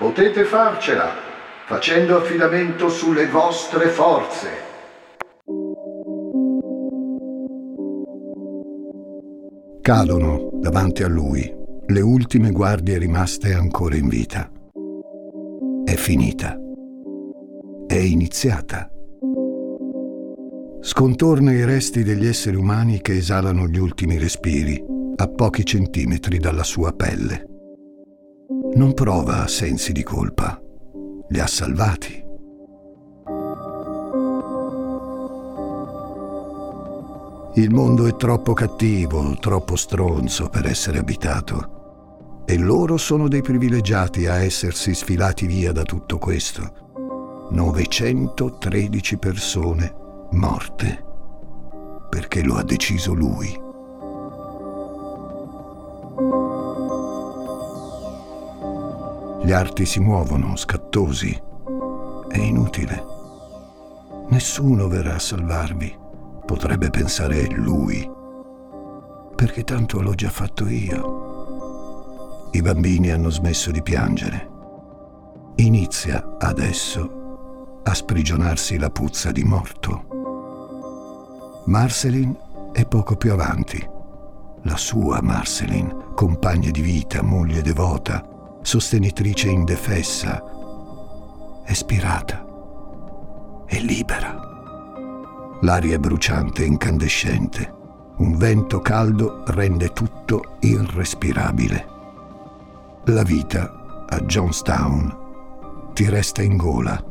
Potete farcela facendo affidamento sulle vostre forze. Cadono davanti a lui le ultime guardie rimaste ancora in vita. È finita. È iniziata. Scontorna i resti degli esseri umani che esalano gli ultimi respiri a pochi centimetri dalla sua pelle. Non prova sensi di colpa. Li ha salvati. Il mondo è troppo cattivo, troppo stronzo per essere abitato. E loro sono dei privilegiati a essersi sfilati via da tutto questo. 913 persone morte, perché lo ha deciso lui. Gli arti si muovono, scattosi. È inutile. Nessuno verrà a salvarvi. Potrebbe pensare lui. Perché tanto l'ho già fatto io. I bambini hanno smesso di piangere. Inizia adesso a sprigionarsi la puzza di morto. Marceline è poco più avanti. La sua Marceline, compagna di vita, moglie devota, sostenitrice indefessa, espirata e libera. L'aria è bruciante e incandescente. Un vento caldo rende tutto irrespirabile. La vita a Johnstown ti resta in gola,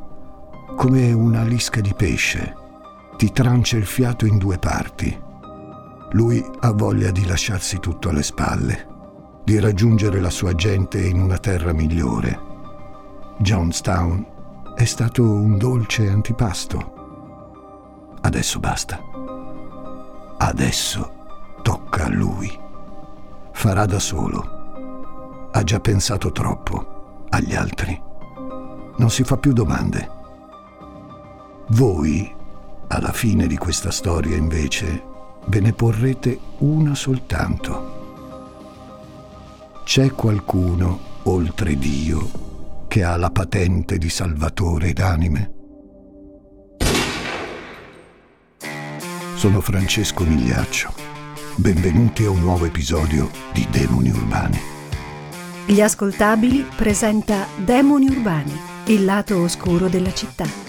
come una lisca di pesce ti trancia il fiato in due parti. Lui ha voglia di lasciarsi tutto alle spalle, di raggiungere la sua gente in una terra migliore. Johnstown è stato un dolce antipasto. Adesso basta. Adesso tocca a lui. Farà da solo. Ha già pensato troppo agli altri. Non si fa più domande. Voi alla fine di questa storia, invece, ve ne porrete una soltanto. C'è qualcuno, oltre Dio, che ha la patente di salvatore d'anime? Sono Francesco Migliaccio. Benvenuti a un nuovo episodio di Demoni Urbani. Gli ascoltabili presenta Demoni Urbani, il lato oscuro della città.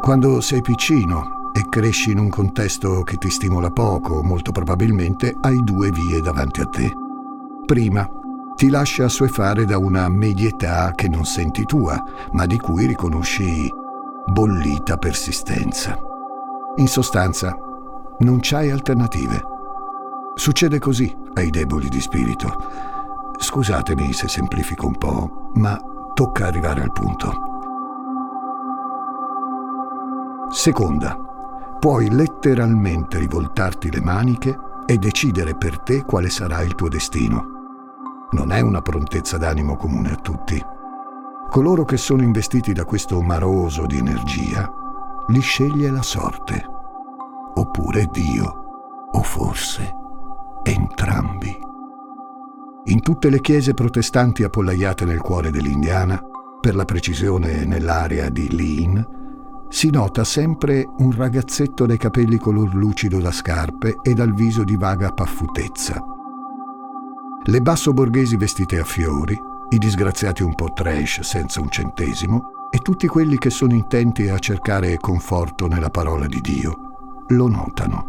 Quando sei piccino e cresci in un contesto che ti stimola poco, molto probabilmente hai due vie davanti a te. Prima, ti lascia assuefare da una medietà che non senti tua, ma di cui riconosci bollita persistenza. In sostanza, non c'hai alternative. Succede così ai deboli di spirito. Scusatemi se semplifico un po', ma tocca arrivare al punto. Seconda, puoi letteralmente rivoltarti le maniche e decidere per te quale sarà il tuo destino. Non è una prontezza d'animo comune a tutti. Coloro che sono investiti da questo maroso di energia li sceglie la sorte, oppure Dio, o forse entrambi. In tutte le chiese protestanti appollaiate nel cuore dell'Indiana, per la precisione nell'area di Lean, si nota sempre un ragazzetto dai capelli color lucido da scarpe e dal viso di vaga paffutezza. Le basso borghesi vestite a fiori, i disgraziati un po' trash senza un centesimo e tutti quelli che sono intenti a cercare conforto nella parola di Dio lo notano.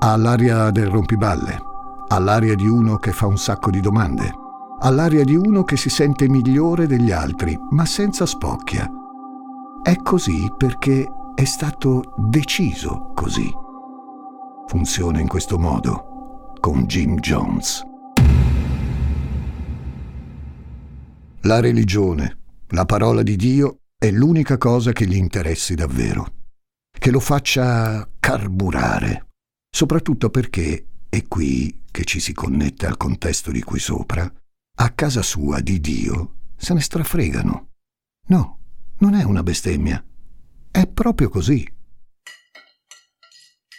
Ha l'aria del rompiballe, ha l'aria di uno che fa un sacco di domande, ha l'aria di uno che si sente migliore degli altri, ma senza spocchia è così perché è stato deciso così. Funziona in questo modo con Jim Jones. La religione, la parola di Dio, è l'unica cosa che gli interessi davvero, che lo faccia carburare, soprattutto perché, è qui che ci si connette al contesto di qui sopra, a casa sua di Dio se ne strafregano. No, non è una bestemmia, è proprio così.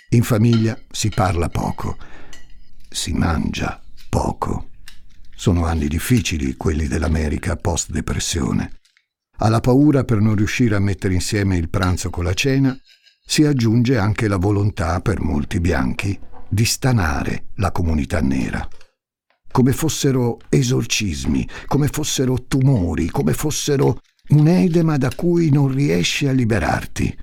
In famiglia si parla poco, si mangia poco. Sono anni difficili quelli dell'America post-depressione. Alla paura per non riuscire a mettere insieme il pranzo con la cena si aggiunge anche la volontà per molti bianchi di stanare la comunità nera. Come fossero esorcismi, come fossero tumori, come fossero un edema da cui non riesci a liberarti.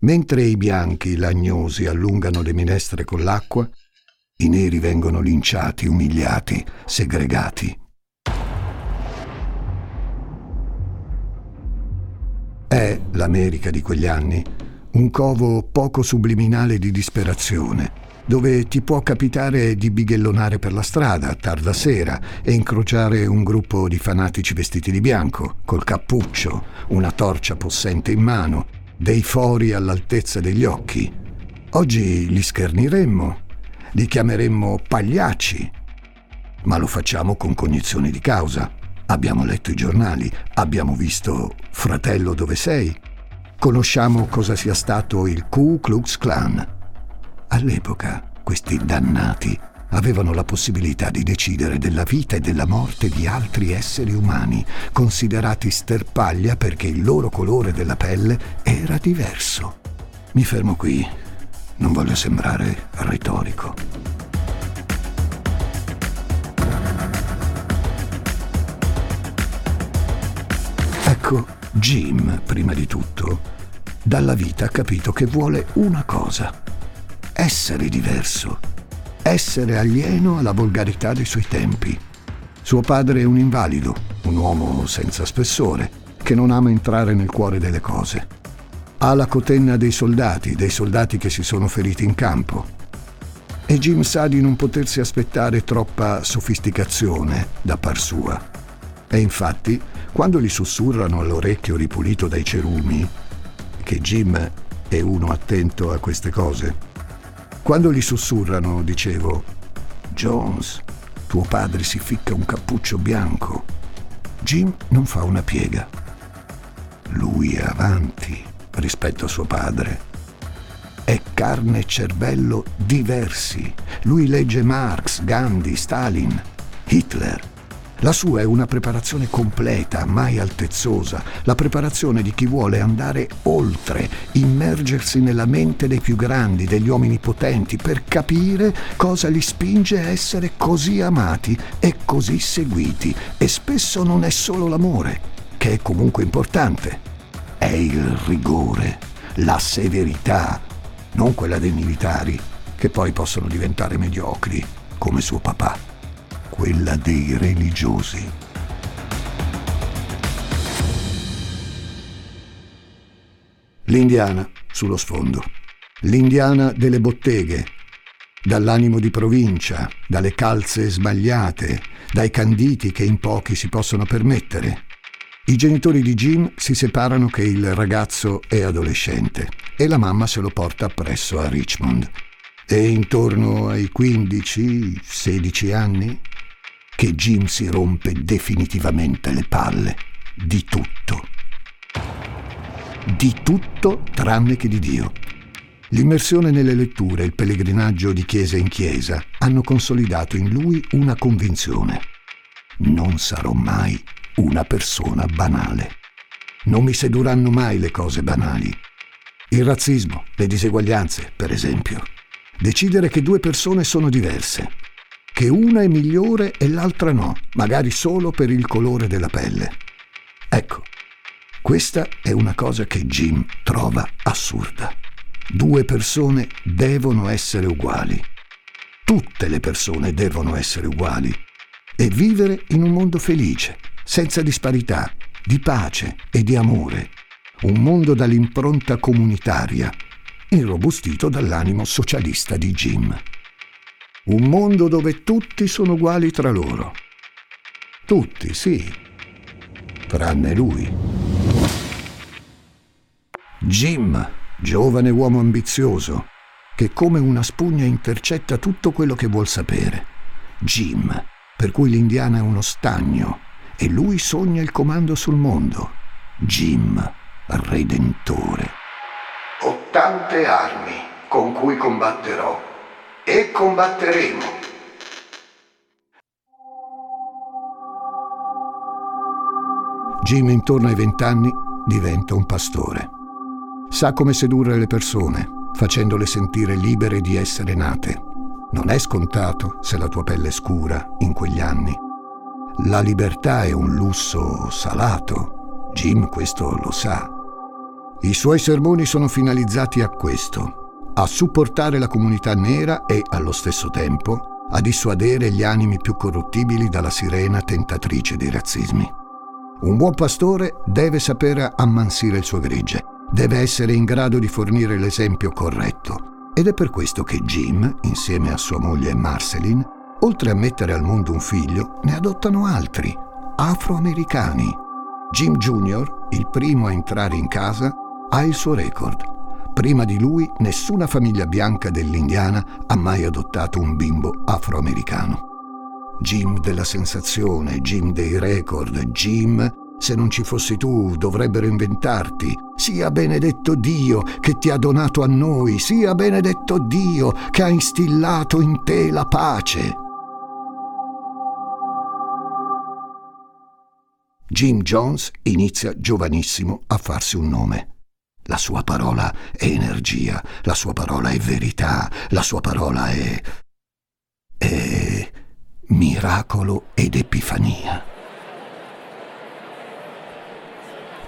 Mentre i bianchi lagnosi allungano le minestre con l'acqua, i neri vengono linciati, umiliati, segregati. È l'America di quegli anni un covo poco subliminale di disperazione, dove ti può capitare di bighellonare per la strada a tarda sera e incrociare un gruppo di fanatici vestiti di bianco, col cappuccio, una torcia possente in mano, dei fori all'altezza degli occhi. Oggi li scherniremmo, li chiameremmo pagliacci, ma lo facciamo con cognizione di causa. Abbiamo letto i giornali, abbiamo visto Fratello dove sei, conosciamo cosa sia stato il Ku Klux Klan. All'epoca questi dannati avevano la possibilità di decidere della vita e della morte di altri esseri umani, considerati sterpaglia perché il loro colore della pelle era diverso. Mi fermo qui, non voglio sembrare retorico. Ecco, Jim, prima di tutto, dalla vita ha capito che vuole una cosa, essere diverso essere alieno alla volgarità dei suoi tempi. Suo padre è un invalido, un uomo senza spessore, che non ama entrare nel cuore delle cose. Ha la cotenna dei soldati, dei soldati che si sono feriti in campo. E Jim sa di non potersi aspettare troppa sofisticazione da par sua. E infatti, quando gli sussurrano all'orecchio ripulito dai cerumi, che Jim è uno attento a queste cose, quando gli sussurrano, dicevo, Jones, tuo padre si ficca un cappuccio bianco. Jim non fa una piega. Lui è avanti rispetto a suo padre. È carne e cervello diversi. Lui legge Marx, Gandhi, Stalin, Hitler. La sua è una preparazione completa, mai altezzosa, la preparazione di chi vuole andare oltre, immergersi nella mente dei più grandi, degli uomini potenti, per capire cosa li spinge a essere così amati e così seguiti. E spesso non è solo l'amore, che è comunque importante, è il rigore, la severità, non quella dei militari, che poi possono diventare mediocri, come suo papà quella dei religiosi. L'indiana sullo sfondo. L'indiana delle botteghe, dall'animo di provincia, dalle calze sbagliate, dai canditi che in pochi si possono permettere. I genitori di Jim si separano che il ragazzo è adolescente e la mamma se lo porta appresso a Richmond. E intorno ai 15-16 anni che Jim si rompe definitivamente le palle di tutto. Di tutto tranne che di Dio. L'immersione nelle letture e il pellegrinaggio di chiesa in chiesa hanno consolidato in lui una convinzione. Non sarò mai una persona banale. Non mi sedurranno mai le cose banali. Il razzismo, le diseguaglianze, per esempio. Decidere che due persone sono diverse, che una è migliore e l'altra no, magari solo per il colore della pelle. Ecco, questa è una cosa che Jim trova assurda. Due persone devono essere uguali. Tutte le persone devono essere uguali e vivere in un mondo felice, senza disparità, di pace e di amore. un mondo dall'impronta comunitaria, irrobustito dall'animo socialista di Jim. Un mondo dove tutti sono uguali tra loro. Tutti, sì, tranne lui. Jim, giovane uomo ambizioso, che come una spugna intercetta tutto quello che vuol sapere. Jim, per cui l'Indiana è uno stagno e lui sogna il comando sul mondo. Jim, redentore. Ho tante armi con cui combatterò e combatteremo. Jim, intorno ai vent'anni, diventa un pastore. Sa come sedurre le persone, facendole sentire libere di essere nate. Non è scontato se la tua pelle è scura in quegli anni. La libertà è un lusso salato. Jim questo lo sa. I suoi sermoni sono finalizzati a questo, a supportare la comunità nera e, allo stesso tempo, a dissuadere gli animi più corruttibili dalla sirena tentatrice dei razzismi. Un buon pastore deve sapere ammansire il suo gregge, deve essere in grado di fornire l'esempio corretto. Ed è per questo che Jim, insieme a sua moglie Marceline, oltre a mettere al mondo un figlio, ne adottano altri, afroamericani. Jim Jr., il primo a entrare in casa, ha il suo record. Prima di lui nessuna famiglia bianca dell'Indiana ha mai adottato un bimbo afroamericano. Jim della sensazione, Jim dei record, Jim, se non ci fossi tu dovrebbero inventarti. Sia benedetto Dio che ti ha donato a noi, sia benedetto Dio che ha instillato in te la pace. Jim Jones inizia giovanissimo a farsi un nome. La sua parola è energia, la sua parola è verità, la sua parola è... è miracolo ed epifania.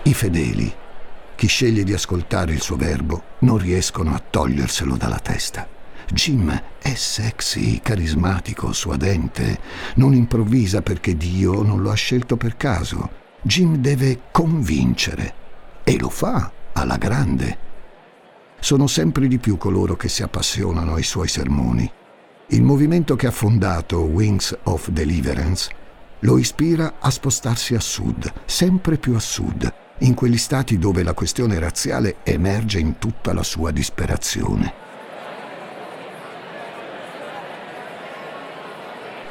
I fedeli, chi sceglie di ascoltare il suo verbo, non riescono a toglierselo dalla testa. Jim è sexy, carismatico, suadente, non improvvisa perché Dio non lo ha scelto per caso. Jim deve convincere e lo fa alla grande. Sono sempre di più coloro che si appassionano ai suoi sermoni. Il movimento che ha fondato Wings of Deliverance lo ispira a spostarsi a sud, sempre più a sud, in quegli stati dove la questione razziale emerge in tutta la sua disperazione.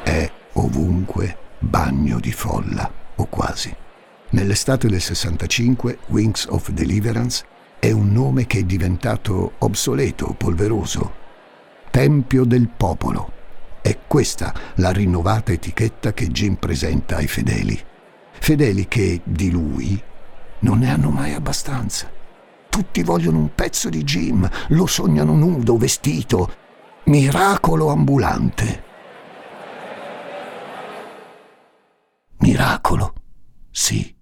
È ovunque bagno di folla, o quasi. Nell'estate del 65 Wings of Deliverance è un nome che è diventato obsoleto, polveroso. Tempio del popolo. È questa la rinnovata etichetta che Jim presenta ai fedeli. Fedeli che di lui non ne hanno mai abbastanza. Tutti vogliono un pezzo di Jim, lo sognano nudo, vestito, miracolo ambulante. Miracolo, sì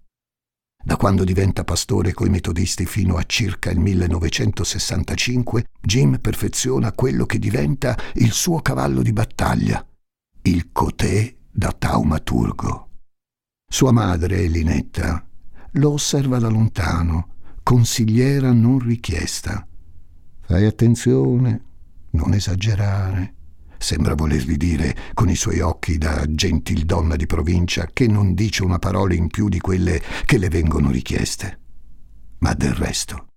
da quando diventa pastore coi metodisti fino a circa il 1965, Jim perfeziona quello che diventa il suo cavallo di battaglia, il cotè da taumaturgo. Sua madre, Linetta, lo osserva da lontano, consigliera non richiesta. Fai attenzione, non esagerare. Sembra volergli dire, con i suoi occhi da gentildonna di provincia, che non dice una parola in più di quelle che le vengono richieste. Ma del resto,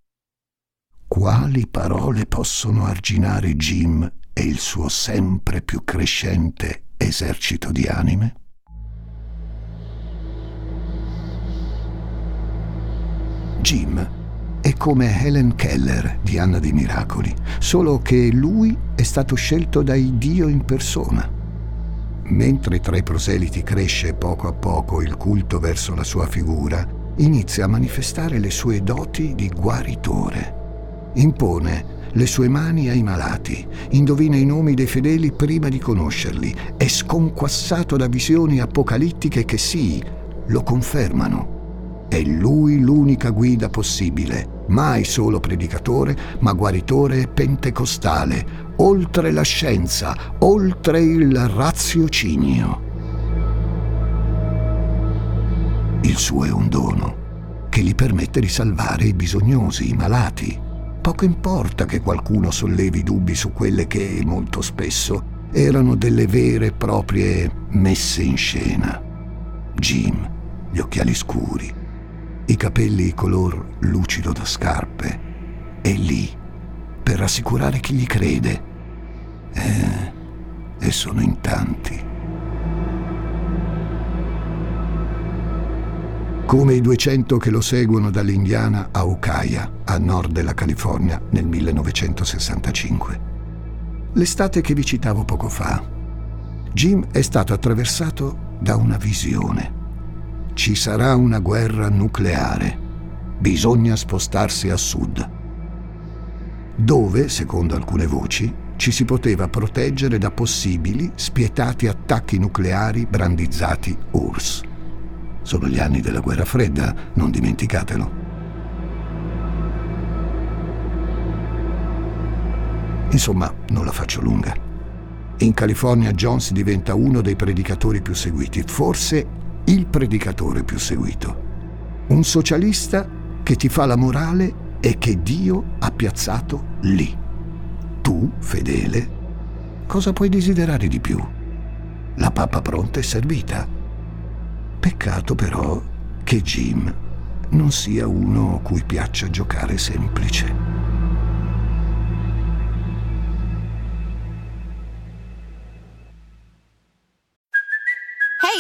quali parole possono arginare Jim e il suo sempre più crescente esercito di anime? Jim come Helen Keller di Anna dei Miracoli, solo che lui è stato scelto dai Dio in persona. Mentre tra i proseliti cresce poco a poco il culto verso la sua figura, inizia a manifestare le sue doti di guaritore. Impone le sue mani ai malati, indovina i nomi dei fedeli prima di conoscerli, è sconquassato da visioni apocalittiche che sì, lo confermano è lui l'unica guida possibile, mai solo predicatore, ma guaritore pentecostale, oltre la scienza, oltre il raziocinio. Il suo è un dono, che gli permette di salvare i bisognosi, i malati. Poco importa che qualcuno sollevi dubbi su quelle che, molto spesso, erano delle vere e proprie messe in scena. Jim, gli occhiali scuri, i capelli color lucido da scarpe, è lì per rassicurare chi gli crede. Eh, e sono in tanti. Come i 200 che lo seguono dall'Indiana a Ukiah, a nord della California, nel 1965. L'estate che vi citavo poco fa. Jim è stato attraversato da una visione. Ci sarà una guerra nucleare. Bisogna spostarsi a sud. Dove, secondo alcune voci, ci si poteva proteggere da possibili spietati attacchi nucleari brandizzati URSS. Sono gli anni della guerra fredda, non dimenticatelo. Insomma, non la faccio lunga. In California Jones diventa uno dei predicatori più seguiti, forse il predicatore più seguito. Un socialista che ti fa la morale e che Dio ha piazzato lì. Tu, fedele, cosa puoi desiderare di più? La pappa pronta e servita. Peccato però che Jim non sia uno cui piaccia giocare semplice.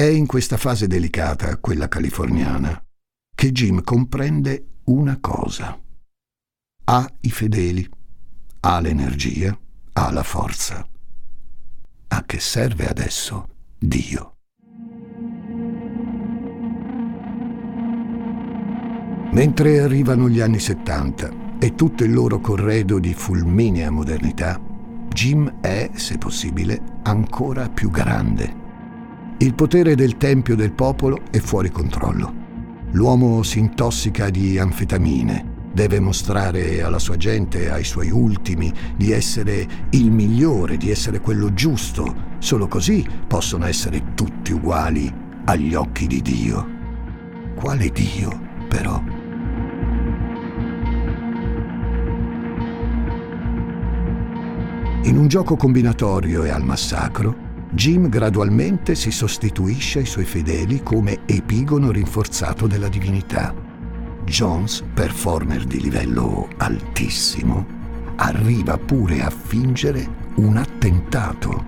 È in questa fase delicata, quella californiana, che Jim comprende una cosa. Ha i fedeli, ha l'energia, ha la forza. A che serve adesso Dio? Mentre arrivano gli anni 70 e tutto il loro corredo di fulminea modernità, Jim è, se possibile, ancora più grande il potere del tempio del popolo è fuori controllo. L'uomo si intossica di anfetamine, deve mostrare alla sua gente, ai suoi ultimi, di essere il migliore, di essere quello giusto. Solo così possono essere tutti uguali agli occhi di Dio. Quale Dio, però? In un gioco combinatorio e al massacro, Jim gradualmente si sostituisce ai suoi fedeli come epigono rinforzato della divinità. Jones, performer di livello altissimo, arriva pure a fingere un attentato.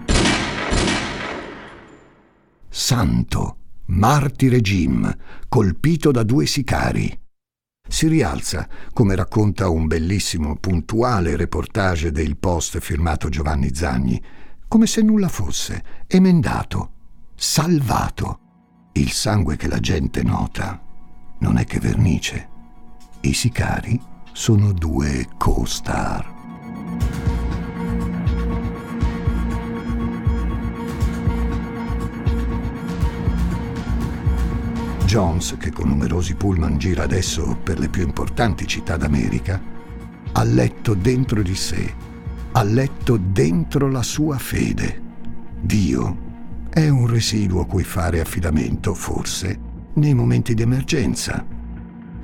Santo, martire Jim, colpito da due sicari. Si rialza, come racconta un bellissimo, puntuale reportage del Post firmato Giovanni Zagni, come se nulla fosse, emendato, salvato. Il sangue che la gente nota non è che vernice. I sicari sono due co-star. Jones, che con numerosi pullman gira adesso per le più importanti città d'America, ha letto dentro di sé ha letto dentro la sua fede. Dio è un residuo a cui fare affidamento, forse, nei momenti di emergenza.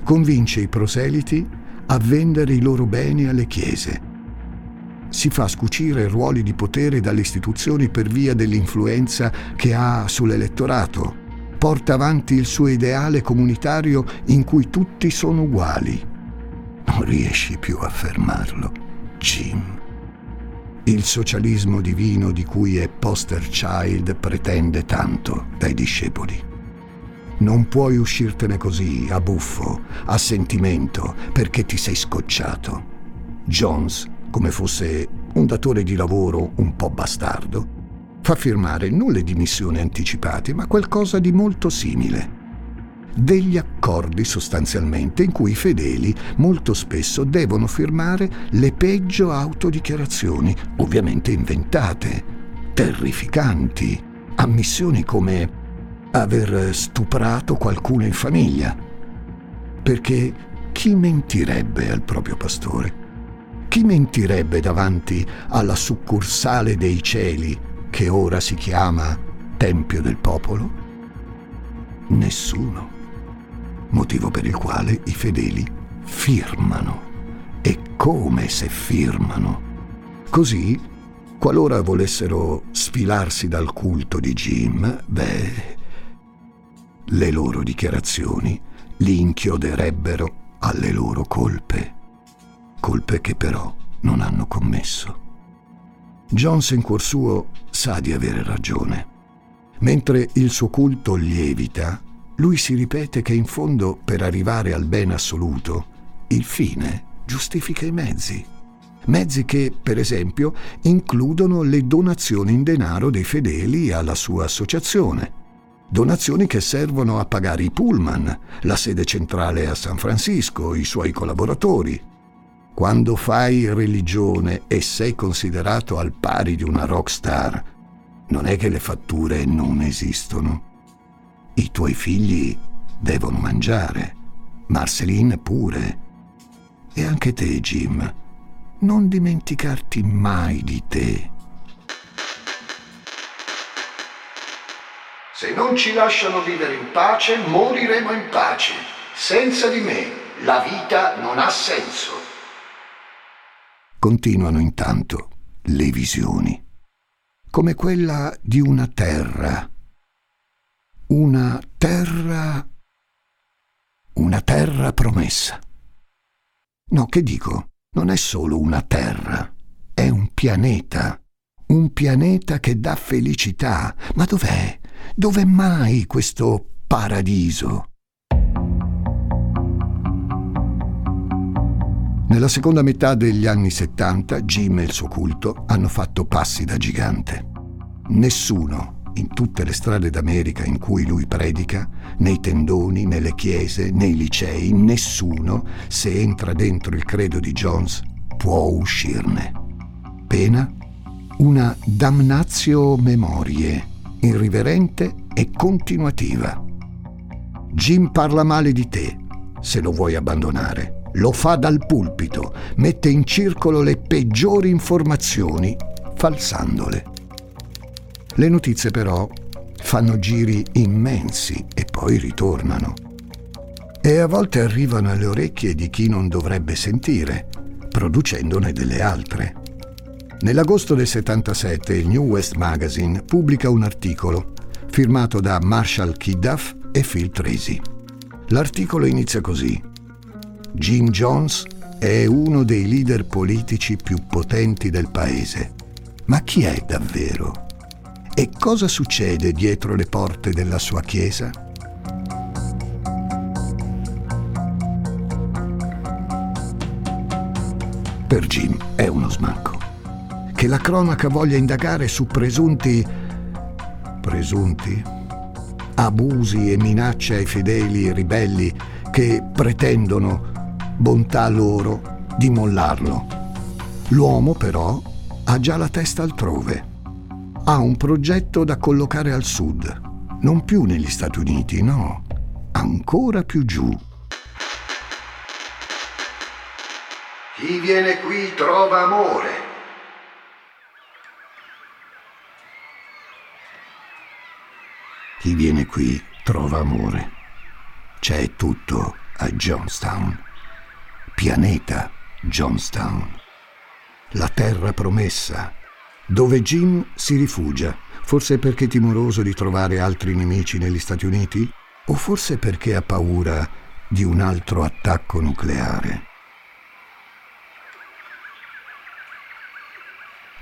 Convince i proseliti a vendere i loro beni alle chiese. Si fa scucire ruoli di potere dalle istituzioni per via dell'influenza che ha sull'elettorato. Porta avanti il suo ideale comunitario in cui tutti sono uguali. Non riesci più a fermarlo, Jim. Il socialismo divino di cui è poster child pretende tanto dai discepoli. Non puoi uscirtene così, a buffo, a sentimento, perché ti sei scocciato. Jones, come fosse un datore di lavoro un po' bastardo, fa firmare non le dimissioni anticipate, ma qualcosa di molto simile. Degli accordi sostanzialmente in cui i fedeli molto spesso devono firmare le peggio autodichiarazioni, ovviamente inventate, terrificanti, ammissioni come aver stuprato qualcuno in famiglia. Perché chi mentirebbe al proprio pastore? Chi mentirebbe davanti alla succursale dei cieli che ora si chiama Tempio del Popolo? Nessuno. Motivo per il quale i fedeli firmano. E come se firmano. Così, qualora volessero sfilarsi dal culto di Jim, beh, le loro dichiarazioni li inchioderebbero alle loro colpe, colpe che però non hanno commesso. Jones in cuor suo sa di avere ragione. Mentre il suo culto lievita, lui si ripete che in fondo per arrivare al bene assoluto, il fine giustifica i mezzi. Mezzi che, per esempio, includono le donazioni in denaro dei fedeli alla sua associazione. Donazioni che servono a pagare i pullman, la sede centrale a San Francisco, i suoi collaboratori. Quando fai religione e sei considerato al pari di una rockstar, non è che le fatture non esistono. I tuoi figli devono mangiare, Marceline pure. E anche te, Jim, non dimenticarti mai di te. Se non ci lasciano vivere in pace, moriremo in pace. Senza di me, la vita non ha senso. Continuano intanto le visioni, come quella di una terra. Una terra... una terra promessa. No, che dico? Non è solo una terra, è un pianeta. Un pianeta che dà felicità. Ma dov'è? Dov'è mai questo paradiso? Nella seconda metà degli anni 70 Jim e il suo culto hanno fatto passi da gigante. Nessuno in tutte le strade d'America in cui lui predica, nei tendoni, nelle chiese, nei licei, nessuno, se entra dentro il credo di Jones, può uscirne. Pena? Una damnatio memorie, irriverente e continuativa. Jim parla male di te, se lo vuoi abbandonare. Lo fa dal pulpito, mette in circolo le peggiori informazioni, falsandole. Le notizie però fanno giri immensi e poi ritornano. E a volte arrivano alle orecchie di chi non dovrebbe sentire, producendone delle altre. Nell'agosto del 77 il New West Magazine pubblica un articolo firmato da Marshall Kidduff e Phil Tracy. L'articolo inizia così. Jim Jones è uno dei leader politici più potenti del paese. Ma chi è davvero? E cosa succede dietro le porte della sua chiesa? Per Jim è uno smanco. Che la cronaca voglia indagare su presunti... presunti? Abusi e minacce ai fedeli ribelli che pretendono, bontà loro, di mollarlo. L'uomo però ha già la testa altrove ha un progetto da collocare al sud, non più negli Stati Uniti, no, ancora più giù. Chi viene qui trova amore. Chi viene qui trova amore. C'è tutto a Johnstown. Pianeta Johnstown. La terra promessa dove Jim si rifugia, forse perché è timoroso di trovare altri nemici negli Stati Uniti o forse perché ha paura di un altro attacco nucleare.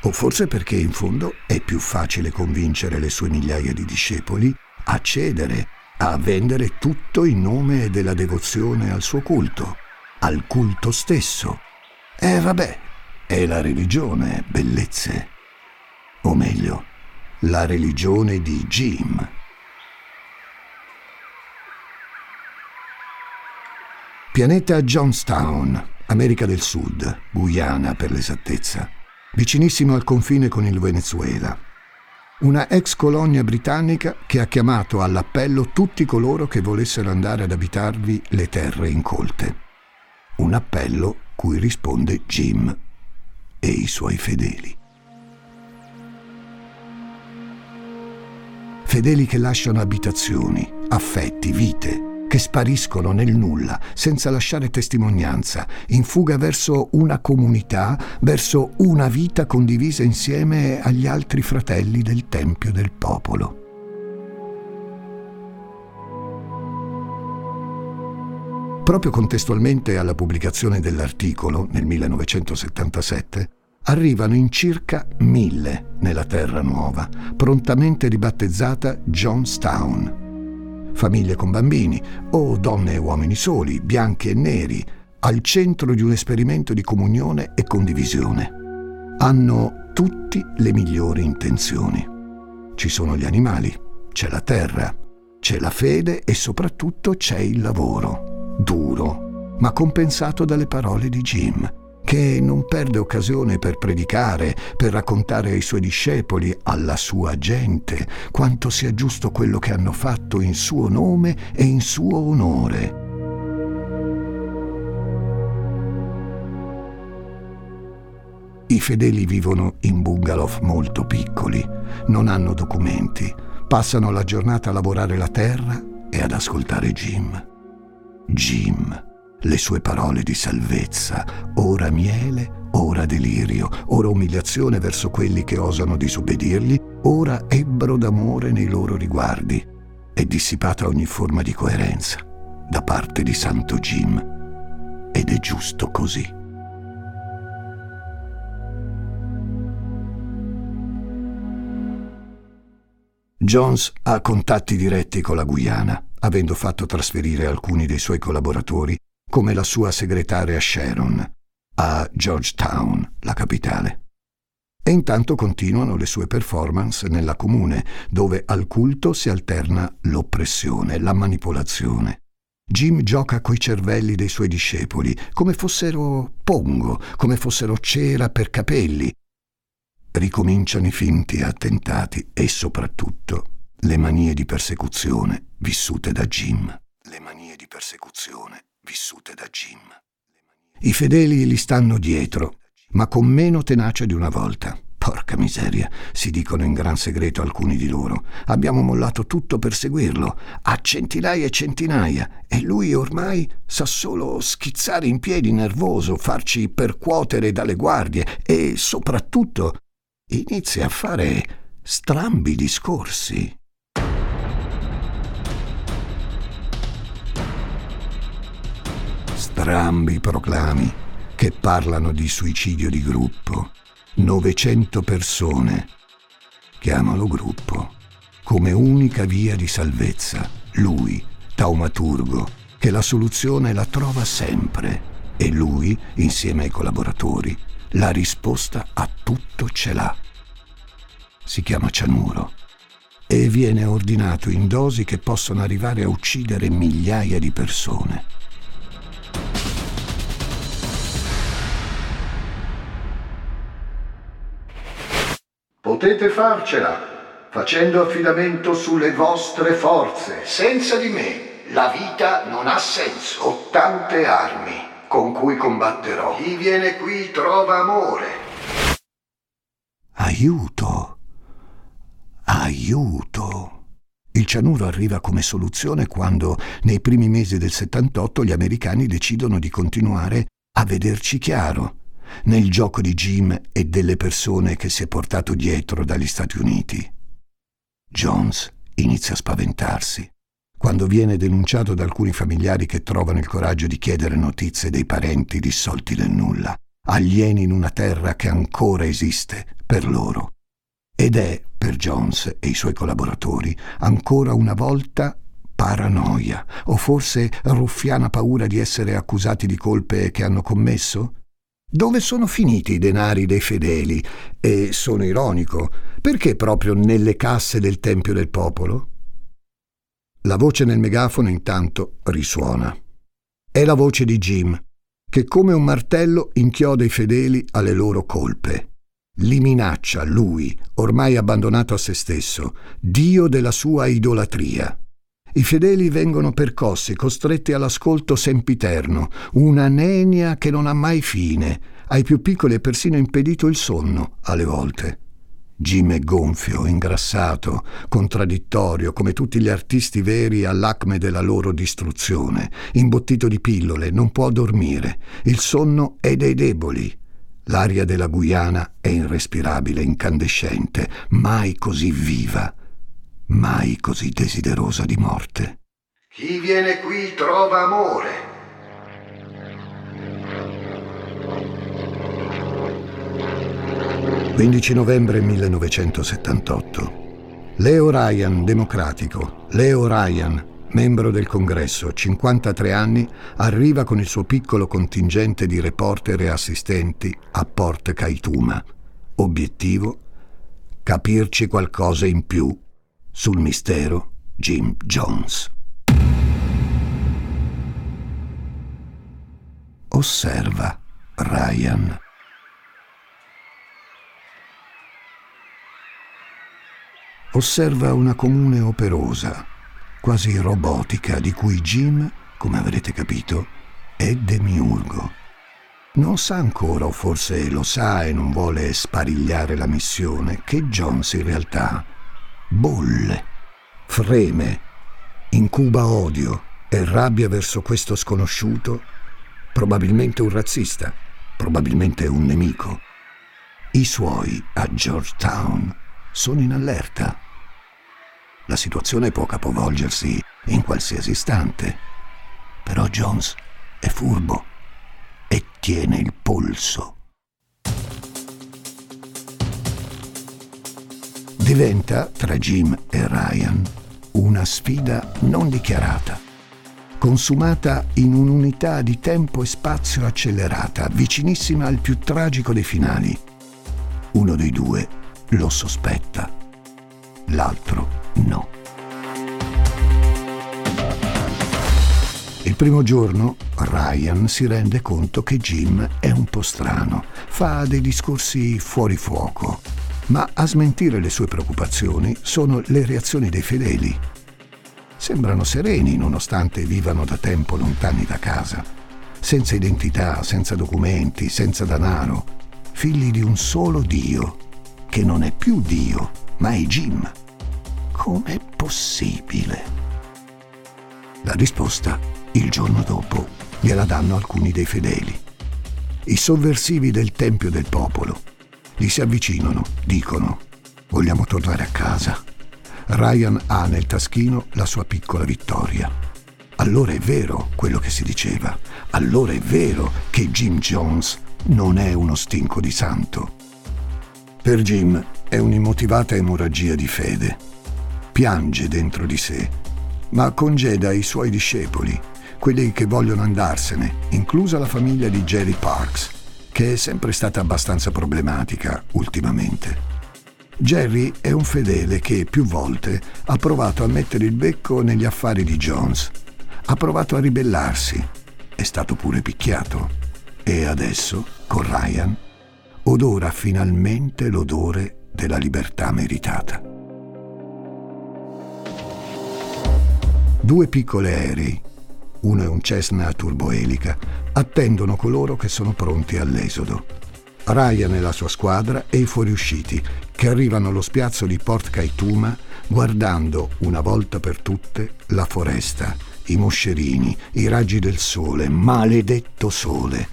O forse perché in fondo è più facile convincere le sue migliaia di discepoli a cedere, a vendere tutto in nome della devozione al suo culto, al culto stesso. E vabbè, è la religione, bellezze o meglio, la religione di Jim. Pianeta Johnstown, America del Sud, Guyana per l'esattezza, vicinissimo al confine con il Venezuela. Una ex colonia britannica che ha chiamato all'appello tutti coloro che volessero andare ad abitarvi le terre incolte. Un appello cui risponde Jim e i suoi fedeli. Fedeli che lasciano abitazioni, affetti, vite, che spariscono nel nulla senza lasciare testimonianza, in fuga verso una comunità, verso una vita condivisa insieme agli altri fratelli del Tempio del Popolo. Proprio contestualmente alla pubblicazione dell'articolo, nel 1977, arrivano in circa mille nella Terra Nuova, prontamente ribattezzata Johnstown famiglie con bambini o donne e uomini soli, bianchi e neri, al centro di un esperimento di comunione e condivisione. Hanno tutti le migliori intenzioni. Ci sono gli animali, c'è la terra, c'è la fede e soprattutto c'è il lavoro, duro, ma compensato dalle parole di Jim che non perde occasione per predicare, per raccontare ai suoi discepoli, alla sua gente, quanto sia giusto quello che hanno fatto in suo nome e in suo onore. I fedeli vivono in bungalow molto piccoli, non hanno documenti, passano la giornata a lavorare la terra e ad ascoltare Jim. Jim le sue parole di salvezza, ora miele, ora delirio, ora umiliazione verso quelli che osano disobbedirgli, ora ebbro d'amore nei loro riguardi. È dissipata ogni forma di coerenza da parte di Santo Jim. Ed è giusto così. Jones ha contatti diretti con la Guyana, avendo fatto trasferire alcuni dei suoi collaboratori come la sua segretaria Sharon, a Georgetown, la capitale. E intanto continuano le sue performance nella comune, dove al culto si alterna l'oppressione, la manipolazione. Jim gioca coi cervelli dei suoi discepoli, come fossero pongo, come fossero cera per capelli. Ricominciano i finti attentati e soprattutto le manie di persecuzione vissute da Jim. Le manie di persecuzione vissute da Jim. I fedeli gli stanno dietro, ma con meno tenacia di una volta. Porca miseria, si dicono in gran segreto alcuni di loro. Abbiamo mollato tutto per seguirlo, a centinaia e centinaia, e lui ormai sa solo schizzare in piedi nervoso, farci percuotere dalle guardie e soprattutto inizia a fare strambi discorsi. Strambi proclami che parlano di suicidio di gruppo. 900 persone. Chiamalo gruppo. Come unica via di salvezza. Lui, taumaturgo, che la soluzione la trova sempre. E lui, insieme ai collaboratori, la risposta a tutto ce l'ha. Si chiama cianuro e viene ordinato in dosi che possono arrivare a uccidere migliaia di persone. Potete farcela facendo affidamento sulle vostre forze. Senza di me la vita non ha senso. Ho tante armi con cui combatterò. Chi viene qui trova amore. Aiuto. Aiuto. Il cianuro arriva come soluzione quando, nei primi mesi del 78, gli americani decidono di continuare a vederci chiaro nel gioco di Jim e delle persone che si è portato dietro dagli Stati Uniti. Jones inizia a spaventarsi quando viene denunciato da alcuni familiari che trovano il coraggio di chiedere notizie dei parenti dissolti nel nulla, alieni in una terra che ancora esiste per loro. Ed è, per Jones e i suoi collaboratori, ancora una volta paranoia o forse ruffiana paura di essere accusati di colpe che hanno commesso? Dove sono finiti i denari dei fedeli? E sono ironico, perché proprio nelle casse del Tempio del Popolo? La voce nel megafono intanto risuona. È la voce di Jim, che come un martello inchioda i fedeli alle loro colpe. Li minaccia lui, ormai abbandonato a se stesso, dio della sua idolatria. I fedeli vengono percossi, costretti all'ascolto sempiterno, una nenia che non ha mai fine. Ai più piccoli è persino impedito il sonno, alle volte. Jim è gonfio, ingrassato, contraddittorio, come tutti gli artisti veri all'acme della loro distruzione, imbottito di pillole, non può dormire. Il sonno è dei deboli. L'aria della Guyana è irrespirabile, incandescente, mai così viva, mai così desiderosa di morte. Chi viene qui trova amore. 15 novembre 1978. Leo Ryan, democratico. Leo Ryan, membro del congresso, 53 anni, arriva con il suo piccolo contingente di reporter e assistenti a Port Kaituma. Obiettivo? Capirci qualcosa in più sul mistero Jim Jones. Osserva Ryan. osserva una comune operosa, quasi robotica, di cui Jim, come avrete capito, è demiurgo. Non sa ancora, o forse lo sa e non vuole sparigliare la missione, che Jones in realtà bolle, freme, incuba odio e rabbia verso questo sconosciuto, probabilmente un razzista, probabilmente un nemico. I suoi a Georgetown sono in allerta la situazione può capovolgersi in qualsiasi istante. Però Jones è furbo e tiene il polso. Diventa, tra Jim e Ryan, una sfida non dichiarata, consumata in un'unità di tempo e spazio accelerata, vicinissima al più tragico dei finali. Uno dei due lo sospetta, l'altro no. Il primo giorno Ryan si rende conto che Jim è un po' strano, fa dei discorsi fuori fuoco, ma a smentire le sue preoccupazioni sono le reazioni dei fedeli. Sembrano sereni nonostante vivano da tempo lontani da casa, senza identità, senza documenti, senza denaro, figli di un solo Dio, che non è più Dio, ma è Jim. Com'è possibile? La risposta, il giorno dopo, gliela danno alcuni dei fedeli. I sovversivi del Tempio del Popolo. Gli si avvicinano, dicono, vogliamo tornare a casa. Ryan ha nel taschino la sua piccola vittoria. Allora è vero quello che si diceva. Allora è vero che Jim Jones non è uno stinco di santo. Per Jim è un'immotivata emorragia di fede piange dentro di sé, ma congeda i suoi discepoli, quelli che vogliono andarsene, inclusa la famiglia di Jerry Parks, che è sempre stata abbastanza problematica ultimamente. Jerry è un fedele che più volte ha provato a mettere il becco negli affari di Jones. Ha provato a ribellarsi, è stato pure picchiato. E adesso, con Ryan, odora finalmente l'odore della libertà meritata. Due piccoli aerei, uno è un Cessna a turboelica, attendono coloro che sono pronti all'esodo. Ryan e la sua squadra e i fuoriusciti, che arrivano allo spiazzo di Port Kaituma guardando una volta per tutte la foresta, i moscerini, i raggi del sole, maledetto sole.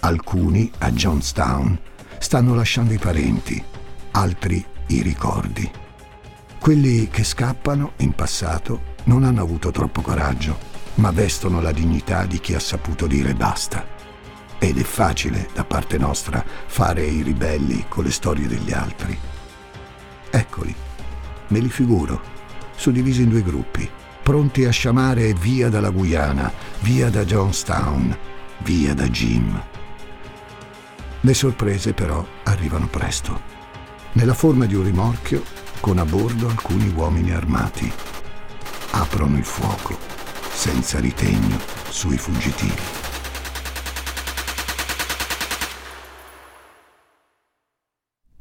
Alcuni a Johnstown stanno lasciando i parenti, altri i ricordi. Quelli che scappano in passato non hanno avuto troppo coraggio, ma vestono la dignità di chi ha saputo dire basta. Ed è facile da parte nostra fare i ribelli con le storie degli altri. Eccoli, me li figuro, suddivisi in due gruppi, pronti a sciamare via dalla Guyana, via da Johnstown, via da Jim. Le sorprese però arrivano presto. Nella forma di un rimorchio, con a bordo alcuni uomini armati aprono il fuoco senza ritegno sui fuggitivi.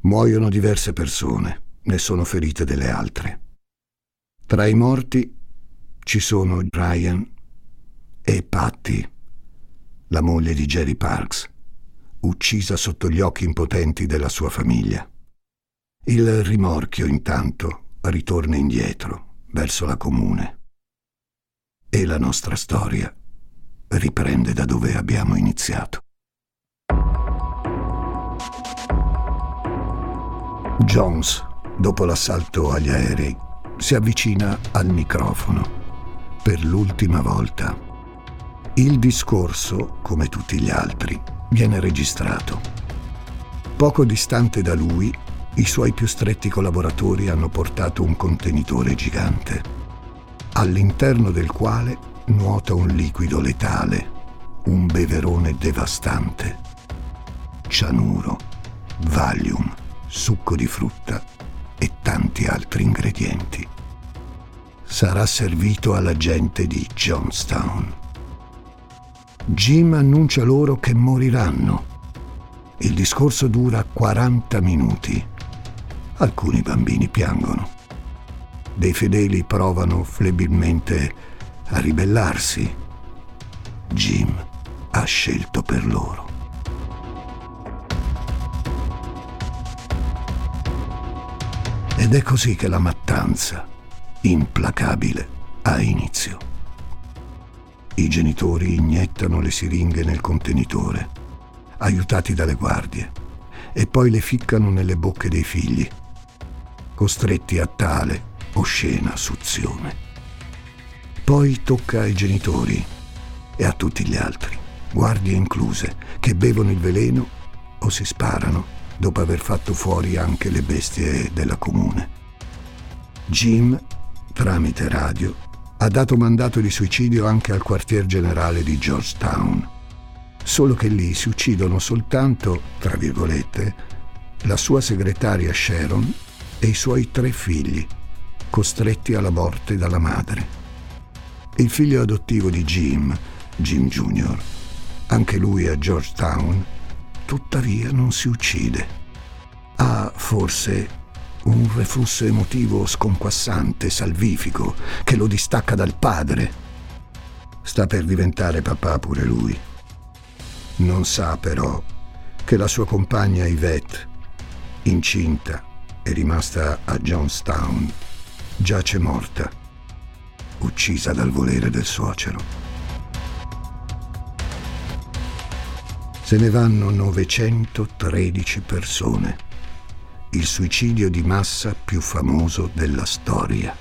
Muoiono diverse persone, ne sono ferite delle altre. Tra i morti ci sono Ryan e Patty, la moglie di Jerry Parks, uccisa sotto gli occhi impotenti della sua famiglia. Il rimorchio intanto ritorna indietro, verso la comune. E la nostra storia riprende da dove abbiamo iniziato. Jones, dopo l'assalto agli aerei, si avvicina al microfono per l'ultima volta. Il discorso, come tutti gli altri, viene registrato. Poco distante da lui, i suoi più stretti collaboratori hanno portato un contenitore gigante, all'interno del quale nuota un liquido letale, un beverone devastante. Cianuro, Valium, succo di frutta e tanti altri ingredienti. Sarà servito alla gente di Johnstown. Jim annuncia loro che moriranno. Il discorso dura 40 minuti. Alcuni bambini piangono. Dei fedeli provano flebilmente a ribellarsi. Jim ha scelto per loro. Ed è così che la mattanza, implacabile, ha inizio. I genitori iniettano le siringhe nel contenitore, aiutati dalle guardie, e poi le ficcano nelle bocche dei figli, costretti a tale oscena suzione. Poi tocca ai genitori e a tutti gli altri, guardie incluse, che bevono il veleno o si sparano dopo aver fatto fuori anche le bestie della comune. Jim, tramite radio, ha dato mandato di suicidio anche al quartier generale di Georgetown, solo che lì si uccidono soltanto, tra virgolette, la sua segretaria Sharon e i suoi tre figli, costretti alla morte dalla madre. Il figlio adottivo di Jim, Jim Jr., anche lui a Georgetown, tuttavia non si uccide. Ha forse un reflusso emotivo sconquassante, salvifico, che lo distacca dal padre. Sta per diventare papà pure lui. Non sa però che la sua compagna Yvette, incinta e rimasta a Johnstown, giace morta, uccisa dal volere del suocero. se ne vanno 913 persone, il suicidio di massa più famoso della storia.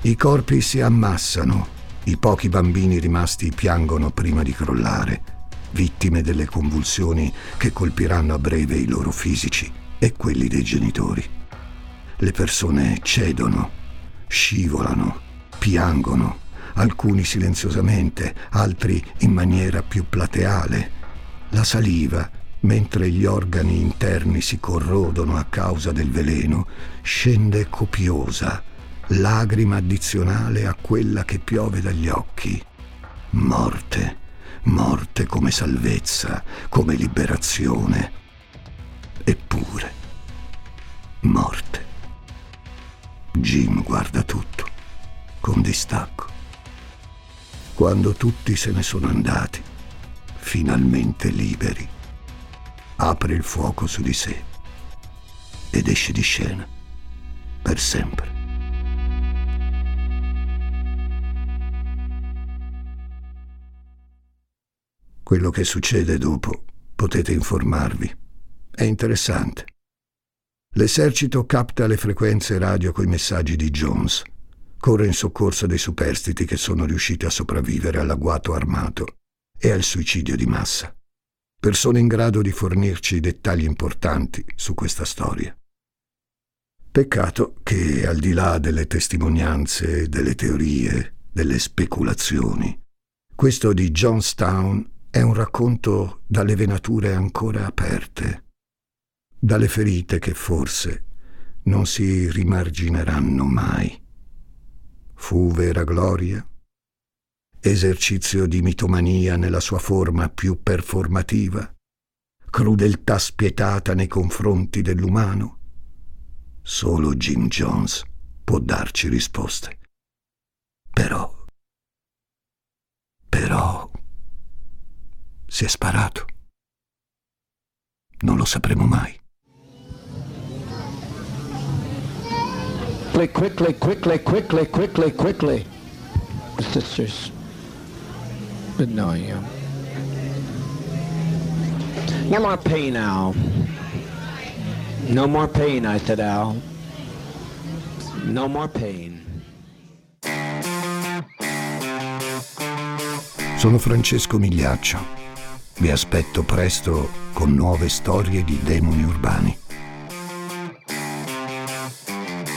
I corpi si ammassano, i pochi bambini rimasti piangono prima di crollare, vittime delle convulsioni che colpiranno a breve i loro fisici e quelli dei genitori. Le persone cedono, scivolano, piangono, alcuni silenziosamente, altri in maniera più plateale, la saliva, mentre gli organi interni si corrodono a causa del veleno, scende copiosa, lagrima addizionale a quella che piove dagli occhi. Morte, morte come salvezza, come liberazione. Eppure, morte. Jim guarda tutto, con distacco. Quando tutti se ne sono andati, finalmente liberi, apre il fuoco su di sé ed esce di scena per sempre. Quello che succede dopo potete informarvi. È interessante. L'esercito capta le frequenze radio coi messaggi di Jones. Corre in soccorso dei superstiti che sono riusciti a sopravvivere all'agguato armato e al suicidio di massa. Persone in grado di fornirci dettagli importanti su questa storia. Peccato che, al di là delle testimonianze, delle teorie, delle speculazioni, questo di Johnstown è un racconto dalle venature ancora aperte, dalle ferite che forse non si rimargineranno mai. Fu vera gloria? esercizio di mitomania nella sua forma più performativa, crudeltà spietata nei confronti dell'umano? Solo Jim Jones può darci risposte. Però, però, si è sparato. Non lo sapremo mai. Quickly, quickly, quickly, quickly, quickly. The sisters would know you. No more pain, Al. No more pain, I said, Al. No more pain. Sono Francesco Migliaccio. Vi aspetto presto con nuove storie di demoni urbani.